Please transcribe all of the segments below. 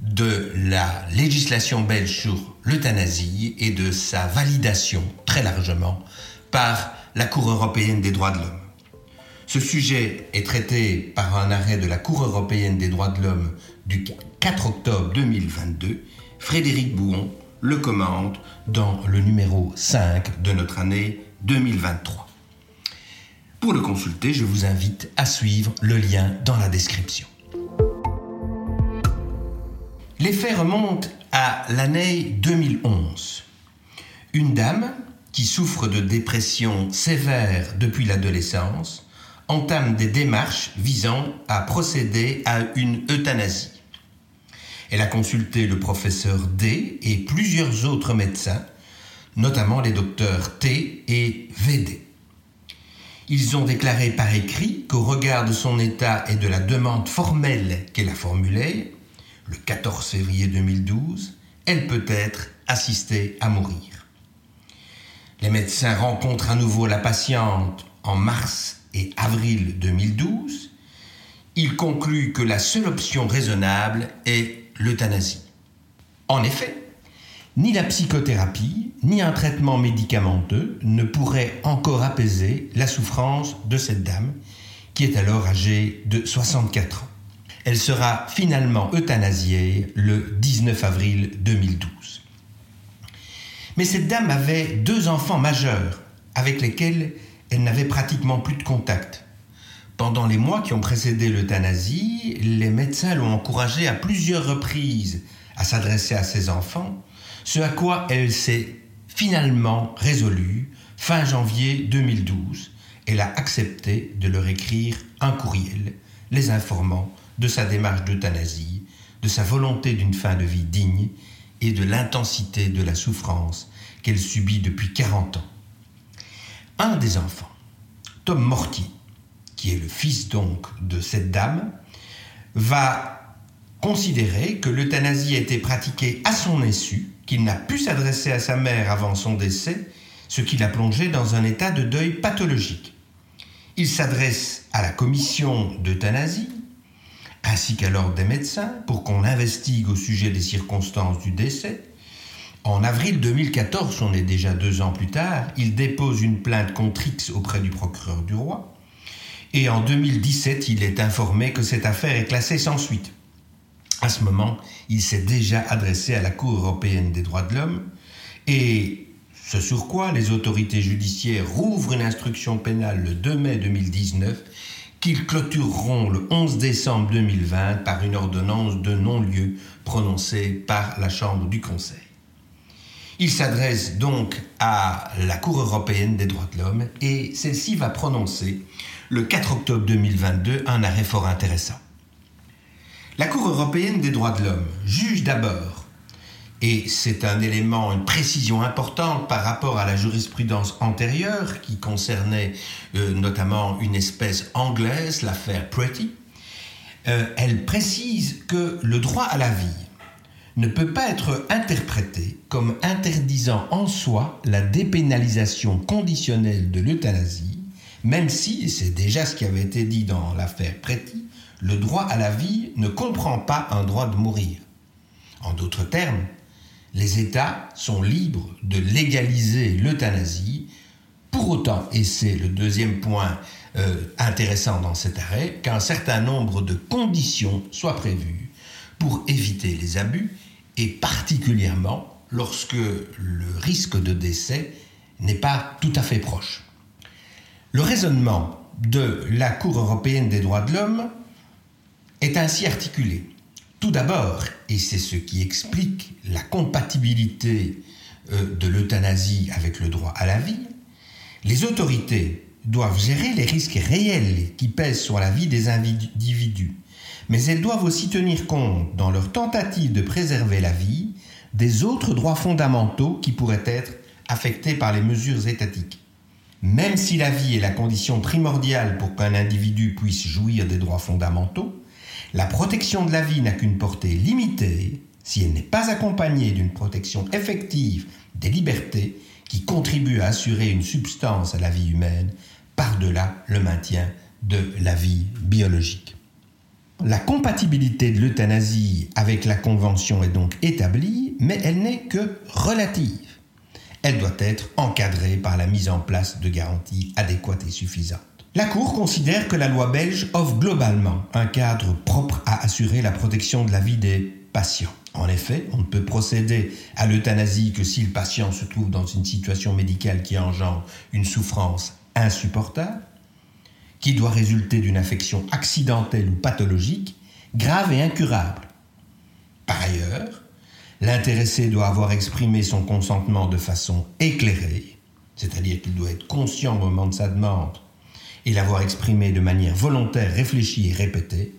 de la législation belge sur l'euthanasie et de sa validation très largement par la Cour européenne des droits de l'homme. Ce sujet est traité par un arrêt de la Cour européenne des droits de l'homme du 4 octobre 2022. Frédéric Bouon le commande dans le numéro 5 de notre année 2023. Pour le consulter, je vous invite à suivre le lien dans la description. Les faits remontent à l'année 2011. Une dame qui souffre de dépression sévère depuis l'adolescence entame des démarches visant à procéder à une euthanasie. Elle a consulté le professeur D et plusieurs autres médecins, notamment les docteurs T et VD. Ils ont déclaré par écrit qu'au regard de son état et de la demande formelle qu'elle a formulée, le 14 février 2012, elle peut être assistée à mourir. Les médecins rencontrent à nouveau la patiente en mars et avril 2012. Ils concluent que la seule option raisonnable est l'euthanasie. En effet, ni la psychothérapie, ni un traitement médicamenteux ne pourraient encore apaiser la souffrance de cette dame, qui est alors âgée de 64 ans. Elle sera finalement euthanasiée le 19 avril 2012. Mais cette dame avait deux enfants majeurs avec lesquels elle n'avait pratiquement plus de contact. Pendant les mois qui ont précédé l'euthanasie, les médecins l'ont encouragée à plusieurs reprises à s'adresser à ses enfants, ce à quoi elle s'est finalement résolue fin janvier 2012. Elle a accepté de leur écrire un courriel les informant de sa démarche d'euthanasie, de sa volonté d'une fin de vie digne et de l'intensité de la souffrance qu'elle subit depuis 40 ans. Un des enfants, Tom Morty, qui est le fils donc de cette dame, va considérer que l'euthanasie a été pratiquée à son insu, qu'il n'a pu s'adresser à sa mère avant son décès, ce qui l'a plongé dans un état de deuil pathologique. Il s'adresse à la commission d'euthanasie ainsi qu'à l'ordre des médecins pour qu'on investigue au sujet des circonstances du décès. En avril 2014, on est déjà deux ans plus tard, il dépose une plainte contre X auprès du procureur du roi. Et en 2017, il est informé que cette affaire est classée sans suite. À ce moment, il s'est déjà adressé à la Cour européenne des droits de l'homme et ce sur quoi les autorités judiciaires rouvrent une instruction pénale le 2 mai 2019 qu'ils clôtureront le 11 décembre 2020 par une ordonnance de non-lieu prononcée par la Chambre du Conseil. Il s'adresse donc à la Cour européenne des droits de l'homme et celle-ci va prononcer le 4 octobre 2022 un arrêt fort intéressant. La Cour européenne des droits de l'homme juge d'abord et c'est un élément, une précision importante par rapport à la jurisprudence antérieure qui concernait euh, notamment une espèce anglaise, l'affaire Pretty. Euh, elle précise que le droit à la vie ne peut pas être interprété comme interdisant en soi la dépénalisation conditionnelle de l'euthanasie, même si, c'est déjà ce qui avait été dit dans l'affaire Pretty, le droit à la vie ne comprend pas un droit de mourir. En d'autres termes, les États sont libres de légaliser l'euthanasie. Pour autant, et c'est le deuxième point euh, intéressant dans cet arrêt, qu'un certain nombre de conditions soient prévues pour éviter les abus et particulièrement lorsque le risque de décès n'est pas tout à fait proche. Le raisonnement de la Cour européenne des droits de l'homme est ainsi articulé. Tout d'abord, et c'est ce qui explique la compatibilité euh, de l'euthanasie avec le droit à la vie, les autorités doivent gérer les risques réels qui pèsent sur la vie des individus, mais elles doivent aussi tenir compte, dans leur tentative de préserver la vie, des autres droits fondamentaux qui pourraient être affectés par les mesures étatiques. Même si la vie est la condition primordiale pour qu'un individu puisse jouir des droits fondamentaux, la protection de la vie n'a qu'une portée limitée si elle n'est pas accompagnée d'une protection effective des libertés qui contribuent à assurer une substance à la vie humaine par-delà le maintien de la vie biologique. La compatibilité de l'euthanasie avec la Convention est donc établie, mais elle n'est que relative. Elle doit être encadrée par la mise en place de garanties adéquates et suffisantes. La Cour considère que la loi belge offre globalement un cadre propre à assurer la protection de la vie des patients. En effet, on ne peut procéder à l'euthanasie que si le patient se trouve dans une situation médicale qui engendre une souffrance insupportable, qui doit résulter d'une affection accidentelle ou pathologique, grave et incurable. Par ailleurs, l'intéressé doit avoir exprimé son consentement de façon éclairée, c'est-à-dire qu'il doit être conscient au moment de sa demande et l'avoir exprimé de manière volontaire, réfléchie et répétée.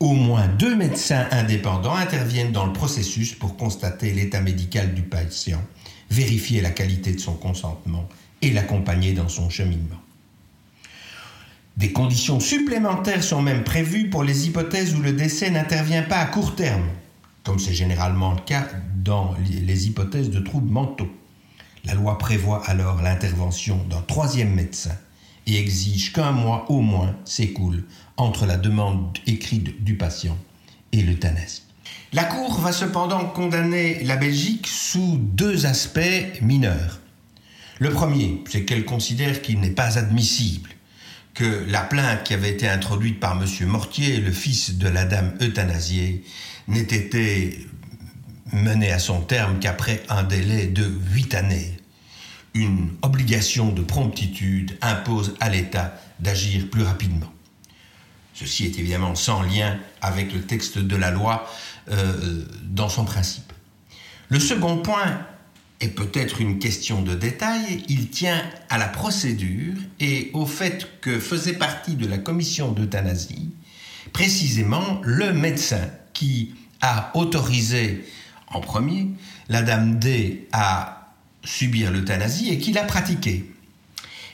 Au moins deux médecins indépendants interviennent dans le processus pour constater l'état médical du patient, vérifier la qualité de son consentement et l'accompagner dans son cheminement. Des conditions supplémentaires sont même prévues pour les hypothèses où le décès n'intervient pas à court terme, comme c'est généralement le cas dans les hypothèses de troubles mentaux. La loi prévoit alors l'intervention d'un troisième médecin et exige qu'un mois au moins s'écoule entre la demande écrite du patient et l'euthanasie. La Cour va cependant condamner la Belgique sous deux aspects mineurs. Le premier, c'est qu'elle considère qu'il n'est pas admissible que la plainte qui avait été introduite par M. Mortier, le fils de la dame euthanasiée, n'ait été menée à son terme qu'après un délai de huit années. Une obligation de promptitude impose à l'État d'agir plus rapidement. Ceci est évidemment sans lien avec le texte de la loi euh, dans son principe. Le second point est peut-être une question de détail, il tient à la procédure et au fait que faisait partie de la commission d'euthanasie précisément le médecin qui a autorisé en premier la dame D à subir l'euthanasie et qui l'a pratiquée.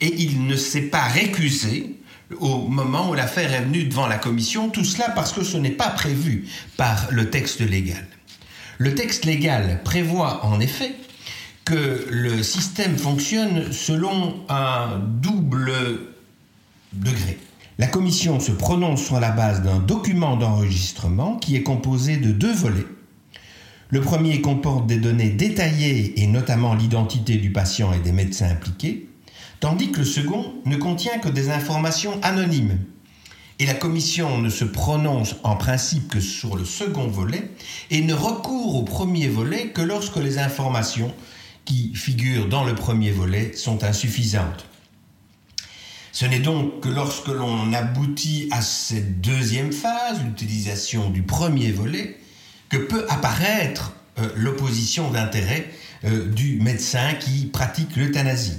Et il ne s'est pas récusé au moment où l'affaire est venue devant la commission, tout cela parce que ce n'est pas prévu par le texte légal. Le texte légal prévoit en effet que le système fonctionne selon un double degré. La commission se prononce sur la base d'un document d'enregistrement qui est composé de deux volets. Le premier comporte des données détaillées et notamment l'identité du patient et des médecins impliqués, tandis que le second ne contient que des informations anonymes. Et la commission ne se prononce en principe que sur le second volet et ne recourt au premier volet que lorsque les informations qui figurent dans le premier volet sont insuffisantes. Ce n'est donc que lorsque l'on aboutit à cette deuxième phase, l'utilisation du premier volet, que peut apparaître euh, l'opposition d'intérêt euh, du médecin qui pratique l'euthanasie.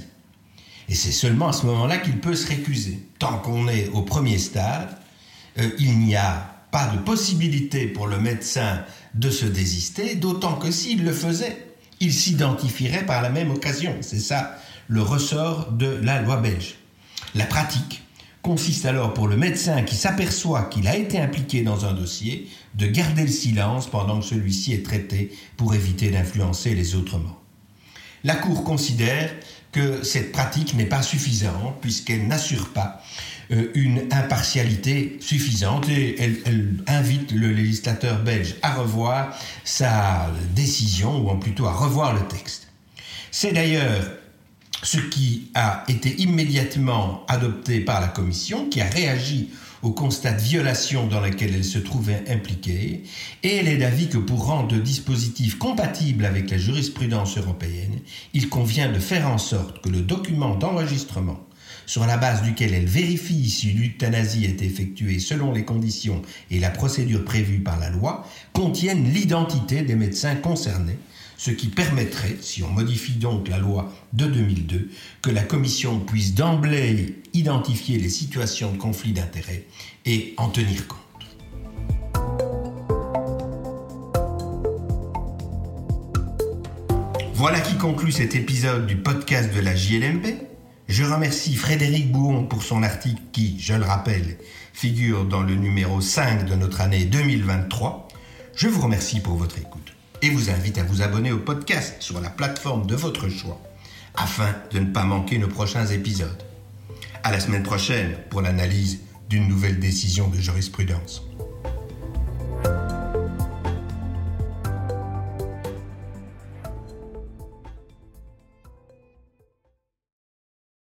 Et c'est seulement à ce moment-là qu'il peut se récuser. Tant qu'on est au premier stade, euh, il n'y a pas de possibilité pour le médecin de se désister, d'autant que s'il le faisait, il s'identifierait par la même occasion. C'est ça le ressort de la loi belge. La pratique consiste alors pour le médecin qui s'aperçoit qu'il a été impliqué dans un dossier de garder le silence pendant que celui-ci est traité pour éviter d'influencer les autres morts. La Cour considère que cette pratique n'est pas suffisante puisqu'elle n'assure pas euh, une impartialité suffisante et elle, invite le législateur belge à revoir sa décision, ou plutôt à revoir le texte. C'est d'ailleurs ce qui a été immédiatement adopté par la Commission, qui a réagi au constat de violation dans lequel elle se trouvait impliquée, et elle est d'avis que pour rendre le dispositif compatible avec la jurisprudence européenne, il convient de faire en sorte que le document d'enregistrement sur la base duquel elle vérifie si l'euthanasie est effectuée selon les conditions et la procédure prévue par la loi, contiennent l'identité des médecins concernés, ce qui permettrait, si on modifie donc la loi de 2002, que la Commission puisse d'emblée identifier les situations de conflit d'intérêts et en tenir compte. Voilà qui conclut cet épisode du podcast de la JLMP. Je remercie Frédéric Bouon pour son article qui, je le rappelle, figure dans le numéro 5 de notre année 2023. Je vous remercie pour votre écoute et vous invite à vous abonner au podcast sur la plateforme de votre choix afin de ne pas manquer nos prochains épisodes. À la semaine prochaine pour l'analyse d'une nouvelle décision de jurisprudence.